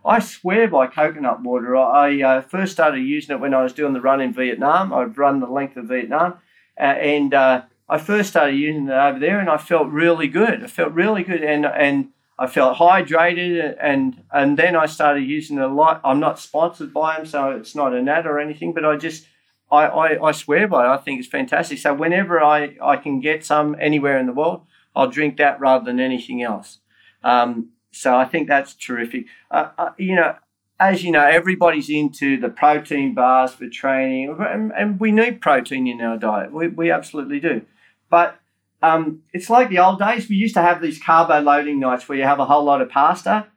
I swear by coconut water. I uh, first started using it when I was doing the run in Vietnam. I'd run the length of Vietnam, uh, and uh, I first started using it over there, and I felt really good. I felt really good, and and I felt hydrated, and and then I started using it a lot. I'm not sponsored by them, so it's not an ad or anything, but I just I, I, I swear by it. I think it's fantastic. So whenever I, I can get some anywhere in the world, I'll drink that rather than anything else. Um, so I think that's terrific. Uh, uh, you know, as you know, everybody's into the protein bars for training, and, and we need protein in our diet. We, we absolutely do. But um, it's like the old days. We used to have these carbo loading nights where you have a whole lot of pasta.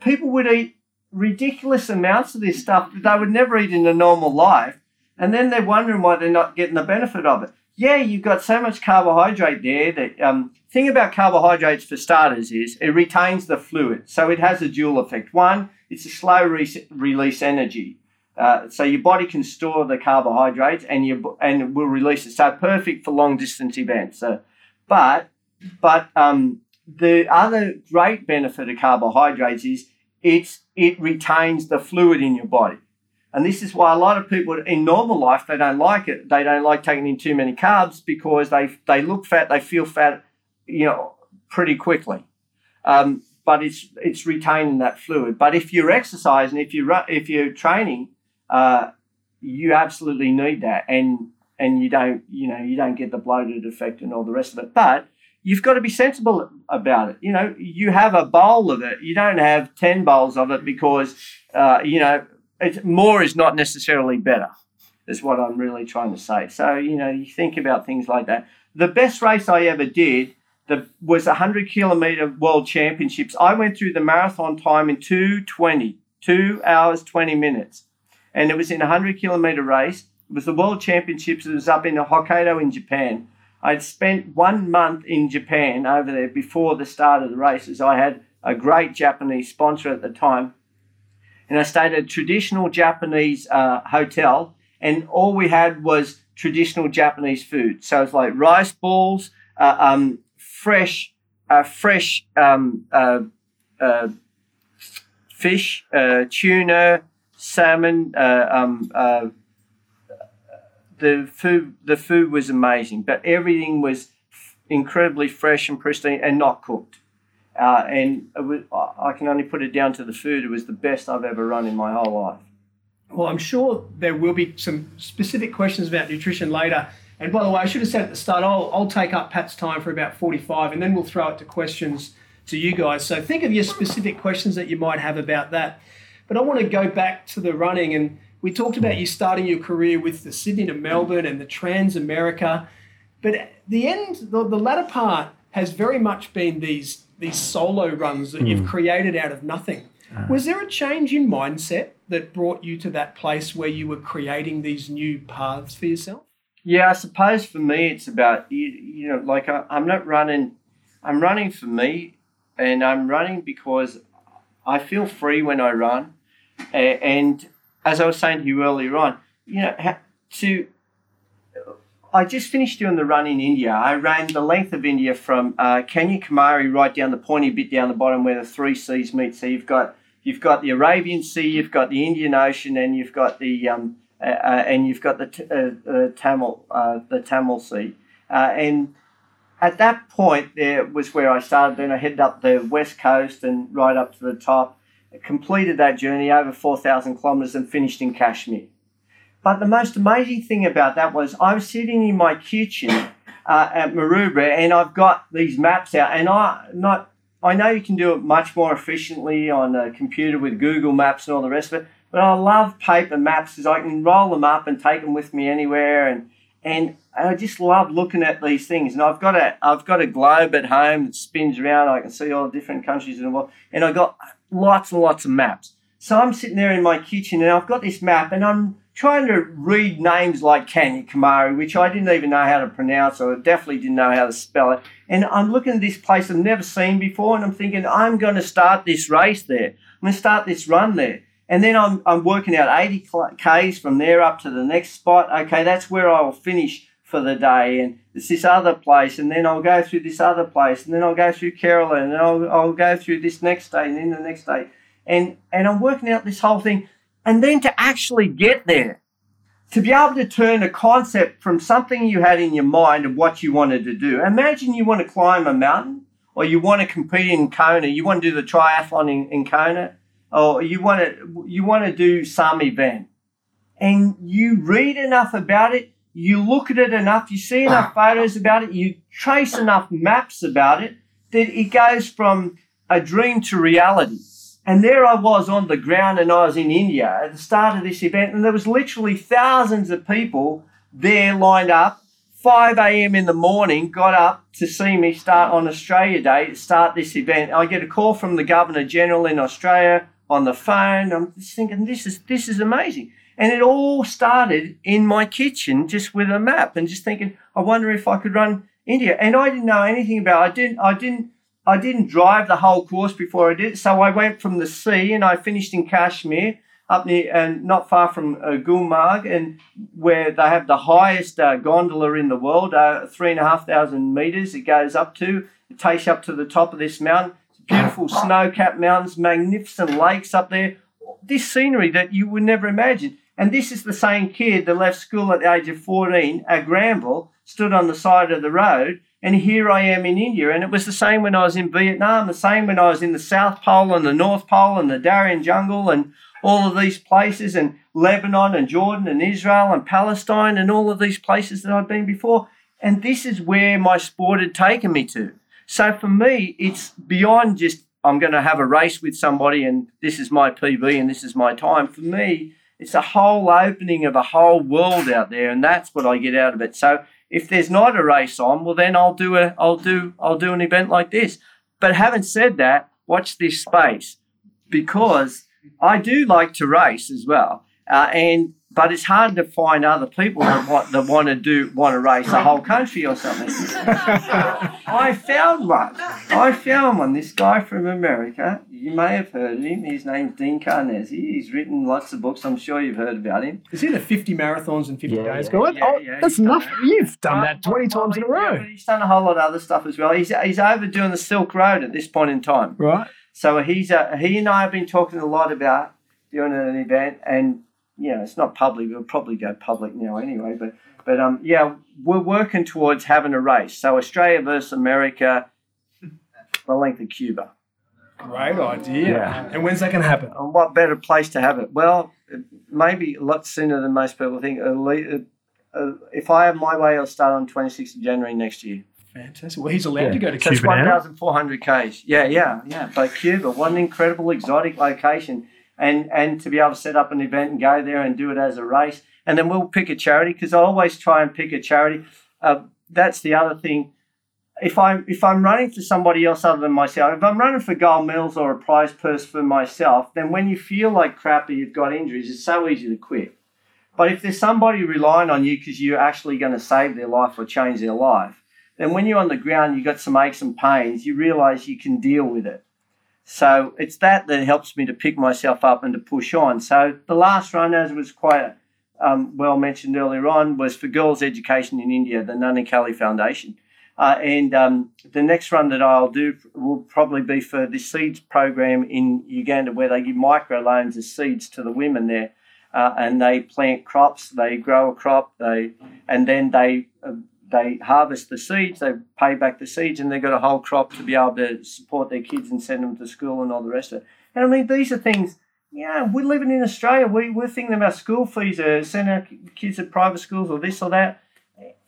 People would eat ridiculous amounts of this stuff that they would never eat in a normal life. And then they're wondering why they're not getting the benefit of it yeah, you've got so much carbohydrate there that um, thing about carbohydrates for starters is it retains the fluid, so it has a dual effect. One, it's a slow re- release energy, uh, so your body can store the carbohydrates and you and will release it. So perfect for long distance events. So, but but um, the other great benefit of carbohydrates is it's it retains the fluid in your body. And this is why a lot of people in normal life they don't like it. They don't like taking in too many carbs because they they look fat, they feel fat, you know, pretty quickly. Um, but it's it's retaining that fluid. But if you're exercising, if you if you're training, uh, you absolutely need that, and and you don't you know you don't get the bloated effect and all the rest of it. But you've got to be sensible about it. You know, you have a bowl of it. You don't have ten bowls of it because uh, you know more is not necessarily better, is what I'm really trying to say. So, you know, you think about things like that. The best race I ever did the, was 100 kilometer world championships. I went through the marathon time in 220, 2 hours, 20 minutes. And it was in a 100 kilometer race. It was the world championships. It was up in Hokkaido in Japan. I'd spent one month in Japan over there before the start of the races. I had a great Japanese sponsor at the time and I stayed at a traditional Japanese uh, hotel, and all we had was traditional Japanese food. So it's like rice balls, uh, um, fresh, uh, fresh um, uh, uh, fish, uh, tuna, salmon. Um, the food, the food was amazing, but everything was incredibly fresh and pristine and not cooked. Uh, and was, I can only put it down to the food. It was the best I've ever run in my whole life. Well, I'm sure there will be some specific questions about nutrition later. And by the way, I should have said at the start, I'll, I'll take up Pat's time for about 45 and then we'll throw it to questions to you guys. So think of your specific questions that you might have about that. But I want to go back to the running. And we talked about you starting your career with the Sydney to Melbourne and the Trans America. But the end, the, the latter part has very much been these these solo runs that mm. you've hmm. created out of nothing. Uh. Was there a change in mindset that brought you to that place where you were creating these new paths for yourself? Yeah, I suppose for me it's about you, you know like I, I'm not running, I'm running for me, and I'm running because I feel free when I run, and as I was saying to you earlier on, you know, to I just finished doing the run in India. I ran the length of India from uh, Kanyakumari right down the pointy bit down the bottom where the three seas meet. So you've got you've got the Arabian Sea, you've got the Indian Ocean, and you've got the um, uh, uh, and you've got the t- uh, Tamil uh, the Tamil Sea. And at that point, there was where I started. Then I headed up the west coast and right up to the top. I completed that journey over four thousand kilometres and finished in Kashmir. But the most amazing thing about that was I was sitting in my kitchen uh, at Maroubra and I've got these maps out and I not I know you can do it much more efficiently on a computer with Google Maps and all the rest of it, but I love paper maps because I can roll them up and take them with me anywhere and and I just love looking at these things. And I've got a I've got a globe at home that spins around. I can see all the different countries in the world, and I've got lots and lots of maps. So I'm sitting there in my kitchen and I've got this map and I'm trying to read names like Kanyakumari, which I didn't even know how to pronounce, or I definitely didn't know how to spell it. And I'm looking at this place I've never seen before, and I'm thinking, I'm going to start this race there. I'm going to start this run there. And then I'm, I'm working out 80 Ks from there up to the next spot. Okay, that's where I'll finish for the day. And it's this other place, and then I'll go through this other place, and then I'll go through Kerala, and I'll, I'll go through this next day, and then the next day. And, and I'm working out this whole thing and then to actually get there, to be able to turn a concept from something you had in your mind of what you wanted to do. Imagine you want to climb a mountain, or you want to compete in Kona, you want to do the triathlon in, in Kona, or you want to you want to do some event, and you read enough about it, you look at it enough, you see enough ah. photos about it, you trace enough maps about it that it goes from a dream to reality. And there I was on the ground and I was in India at the start of this event and there was literally thousands of people there lined up. 5 a.m. in the morning, got up to see me start on Australia Day to start this event. I get a call from the Governor General in Australia on the phone. I'm just thinking, this is this is amazing. And it all started in my kitchen just with a map and just thinking, I wonder if I could run India. And I didn't know anything about it. I didn't I didn't I didn't drive the whole course before I did, so I went from the sea and I finished in Kashmir, up near and not far from uh, Gulmarg, and where they have the highest uh, gondola in the world, uh, three and a half thousand meters. It goes up to, it takes you up to the top of this mountain. Beautiful snow-capped mountains, magnificent lakes up there. This scenery that you would never imagine. And this is the same kid that left school at the age of 14 at Granville, stood on the side of the road and here I am in India. And it was the same when I was in Vietnam, the same when I was in the South Pole and the North Pole and the Darien Jungle and all of these places, and Lebanon and Jordan and Israel and Palestine and all of these places that I've been before. And this is where my sport had taken me to. So for me, it's beyond just I'm going to have a race with somebody and this is my PB and this is my time. For me, it's a whole opening of a whole world out there, and that's what I get out of it. So if there's not a race on, well then I'll do a I'll do I'll do an event like this. But having said that, watch this space because I do like to race as well, uh, and but it's hard to find other people that want that want to do want to race a whole country or something. [LAUGHS] I found one. I found one. This guy from America. You may have heard of him. His name's Dean Karnazes. He's written lots of books. I'm sure you've heard about him. Is he the 50 marathons in 50 yeah, days? Yeah, yeah, oh, yeah, that's enough. You've done that 20 well, times in a row. Yeah, he's done a whole lot of other stuff as well. He's he's over doing the Silk Road at this point in time. Right. So he's uh, he and I have been talking a lot about doing an event and you know, it's not public. It'll probably go public now anyway. But but um, yeah, we're working towards having a race. So Australia versus America, the length of Cuba. Great idea. Yeah. And when's that going to happen? And what better place to have it? Well, maybe a lot sooner than most people think. If I have my way, I'll start on 26th of January next year. Fantastic. Well, he's allowed yeah. to go to Cuba. That's 1,400 Ks. Yeah, yeah, yeah. But Cuba, what an incredible exotic location and and to be able to set up an event and go there and do it as a race. And then we'll pick a charity because I always try and pick a charity. Uh, that's the other thing. If I'm if I'm running for somebody else other than myself, if I'm running for gold medals or a prize purse for myself, then when you feel like crap or you've got injuries, it's so easy to quit. But if there's somebody relying on you because you're actually going to save their life or change their life, then when you're on the ground, you've got some aches and pains, you realize you can deal with it. So it's that that helps me to pick myself up and to push on. So the last run, as was quite um, well mentioned earlier on, was for girls' education in India, the Nanhi Kali Foundation. Uh, and um, the next run that I'll do will probably be for the seeds program in Uganda, where they give micro loans as seeds to the women there, uh, and they plant crops, they grow a crop, they and then they uh, they harvest the seeds, they pay back the seeds, and they've got a whole crop to be able to support their kids and send them to school and all the rest of it. And I mean, these are things. Yeah, we're living in Australia. We, we're thinking about school fees, uh, send our kids to private schools or this or that,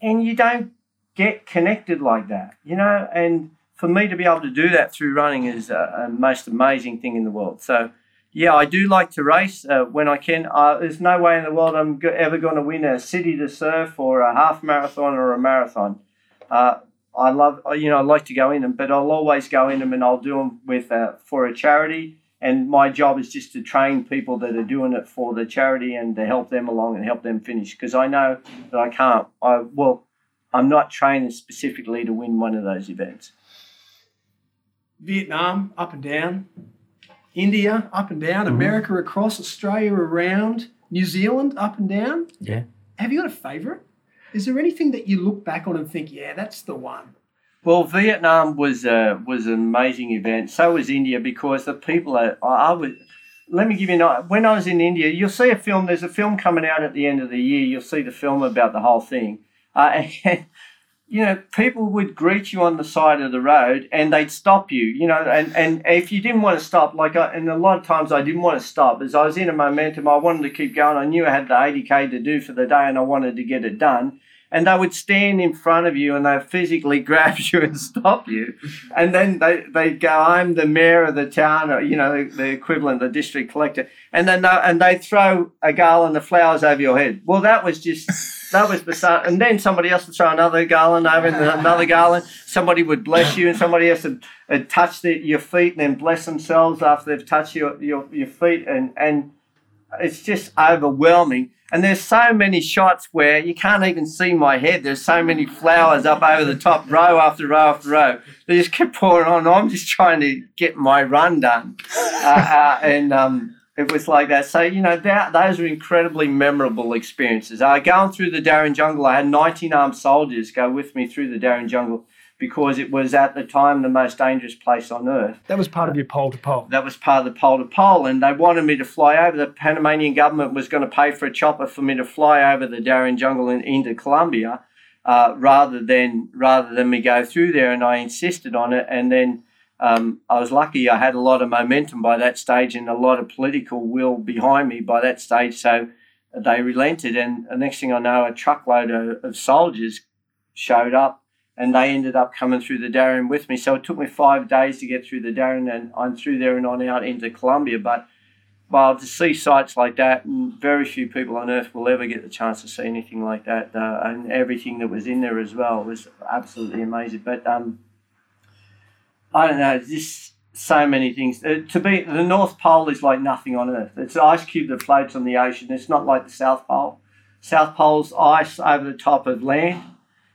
and you don't get connected like that, you know. And for me to be able to do that through running is a most amazing thing in the world. So, yeah, I do like to race uh, when I can. Uh, there's no way in the world I'm go- ever going to win a city to surf or a half marathon or a marathon. Uh, I love, uh, you know, I like to go in them, but I'll always go in them and I'll do them with uh, for a charity. And my job is just to train people that are doing it for the charity and to help them along and help them finish. Because I know that I can't. I well, I'm not training specifically to win one of those events. Vietnam, up and down. India, up and down. Mm-hmm. America, across. Australia, around. New Zealand, up and down. Yeah. Have you got a favourite? Is there anything that you look back on and think, yeah, that's the one? Well, Vietnam was uh, was an amazing event. So was India because the people are. I I was. Let me give you an. When I was in India, you'll see a film. There's a film coming out at the end of the year. You'll see the film about the whole thing. Uh, [LAUGHS] and, you know, people would greet you on the side of the road and they'd stop you, you know, and, and if you didn't want to stop, like, I, and a lot of times I didn't want to stop as I was in a momentum, I wanted to keep going. I knew I had the 80K to do for the day and I wanted to get it done. And they would stand in front of you and they'd physically [LAUGHS] grab you and stop you. And then they, they'd go, I'm the mayor of the town, or, you know, the, the equivalent, the district collector. And then they, and they throw a garland of flowers over your head. Well, that was just that was bizarre. And then somebody else would throw another garland over and another garland. Somebody would bless you, and somebody else would, would touch the, your feet and then bless themselves after they've touched your, your, your feet. And, and it's just overwhelming. And there's so many shots where you can't even see my head. There's so many flowers up over the top, row after row after row. They just kept pouring on. I'm just trying to get my run done. Uh, uh, and um, it was like that. So, you know, that, those were incredibly memorable experiences. Uh, going through the Darien Jungle, I had 19 armed soldiers go with me through the Darien Jungle because it was at the time the most dangerous place on earth. That was part of your pole to pole. That was part of the pole to pole, and they wanted me to fly over. The Panamanian government was going to pay for a chopper for me to fly over the Darien Jungle and into Colombia, uh, rather than rather than me go through there. And I insisted on it, and then um, I was lucky. I had a lot of momentum by that stage and a lot of political will behind me by that stage. So they relented, and the next thing I know, a truckload of, of soldiers showed up and they ended up coming through the Darien with me. So it took me five days to get through the Darien, and I'm through there and on out into Colombia. But well, to see sites like that, very few people on earth will ever get the chance to see anything like that, uh, and everything that was in there as well was absolutely amazing. But um, I don't know, just so many things. Uh, to be the North Pole is like nothing on earth. It's an ice cube that floats on the ocean. It's not like the South Pole. South Pole's ice over the top of land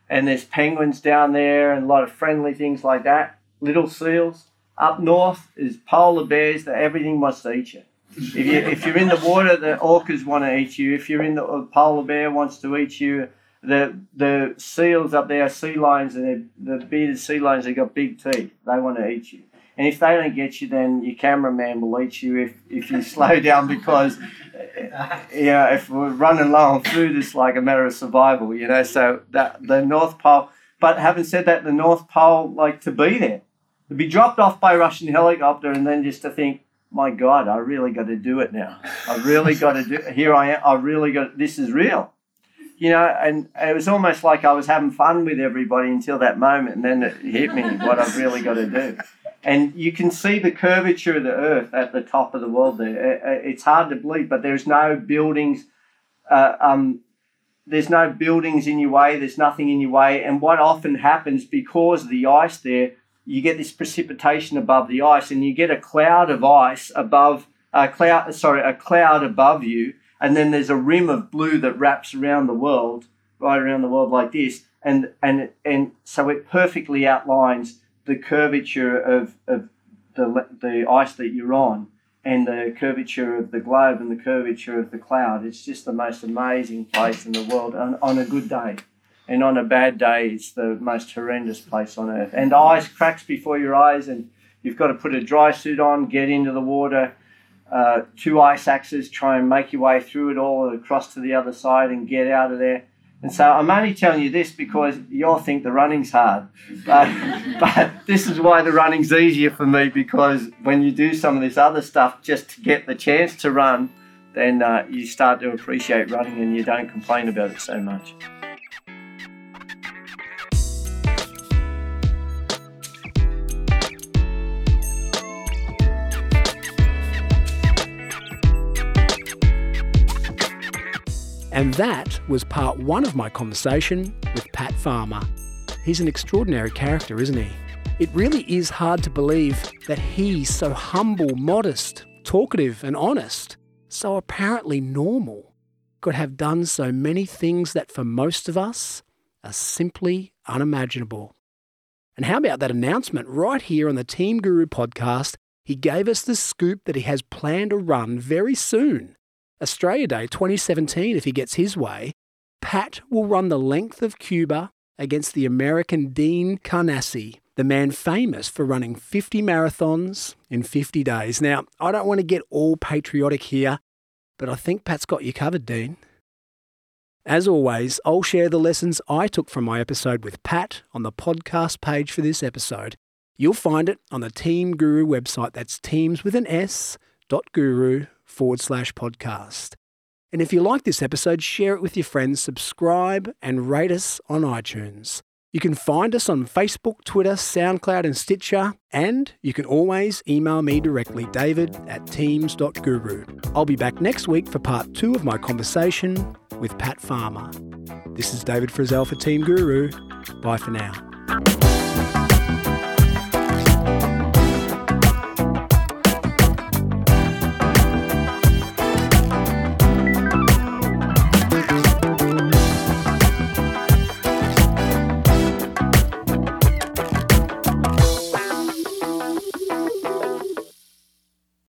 and there's penguins down there and a lot of friendly things like that. Little seals. Up north is polar bears that everything wants to eat you. If you if you're in the water, the orcas want to eat you. If you're in the a polar bear wants to eat you. The the seals up there, sea lions, and the bearded sea lions, they got big teeth. They want to eat you. And if they don't get you, then your cameraman will eat you if, if you [LAUGHS] slow down because, eh, you know, if we're running low on food, it's like a matter of survival, you know. So that the North Pole. But having said that, the North Pole, like to be there, to be dropped off by a Russian helicopter, and then just to think, my God, I really got to do it now. I really got to do. Here I am. I really got. This is real you know, and it was almost like I was having fun with everybody until that moment, and then it hit me what I've really got to do. And you can see the curvature of the earth at the top of the world there. It's hard to believe, but there's no buildings. Uh, um, there's no buildings in your way. There's nothing in your way. And what often happens because of the ice there, you get this precipitation above the ice, and you get a cloud of ice above a cloud. Sorry, a cloud above you and then there's a rim of blue that wraps around the world, right around the world like this, and and and so it perfectly outlines the curvature of, of the the ice that you're on, and the curvature of the globe and the curvature of the cloud. It's just the most amazing place in the world on, on a good day. And on a bad day, it's the most horrendous place on earth. And ice cracks before your eyes, and you've got to put a dry suit on, get into the water, uh, two ice axes, try and make your way through it all across to the other side and get out of there. And so I'm only telling you this because you all think the running's hard. [LAUGHS] But, but this is why the running's easier for me because when you do some of this other stuff just to get the chance to run, then uh, you start to appreciate running and you don't complain about it so much. And that was part one of my conversation with Pat Farmer. He's an extraordinary character, isn't he? It really is hard to believe that he's so humble, modest, talkative, and honest, so apparently normal, could have done so many things that for most of us are simply unimaginable. And how about that announcement right here on the Team Guru podcast? He gave us the scoop that he has planned a run very soon Australia Day 2017, if he gets his way, Pat will run the length of Cuba against the American Dean Karnazes, the man famous for running 50 marathons in 50 days. Now, I don't want to get all patriotic here, but I think Pat's got you covered, Dean. As always, I'll share the lessons I took from my episode with Pat on the podcast page for this episode. You'll find it on the Team Guru website. That's teams with an S dot guru forward slash podcast. And if you like this episode, share it with your friends, subscribe, and rate us on iTunes. You can find us on Facebook, Twitter, SoundCloud, and Stitcher. And you can always email me directly, david at teams.guru. I'll be back next week for part two of my conversation with Pat Farmer. This is David Frizzell for Team Guru. Bye for now.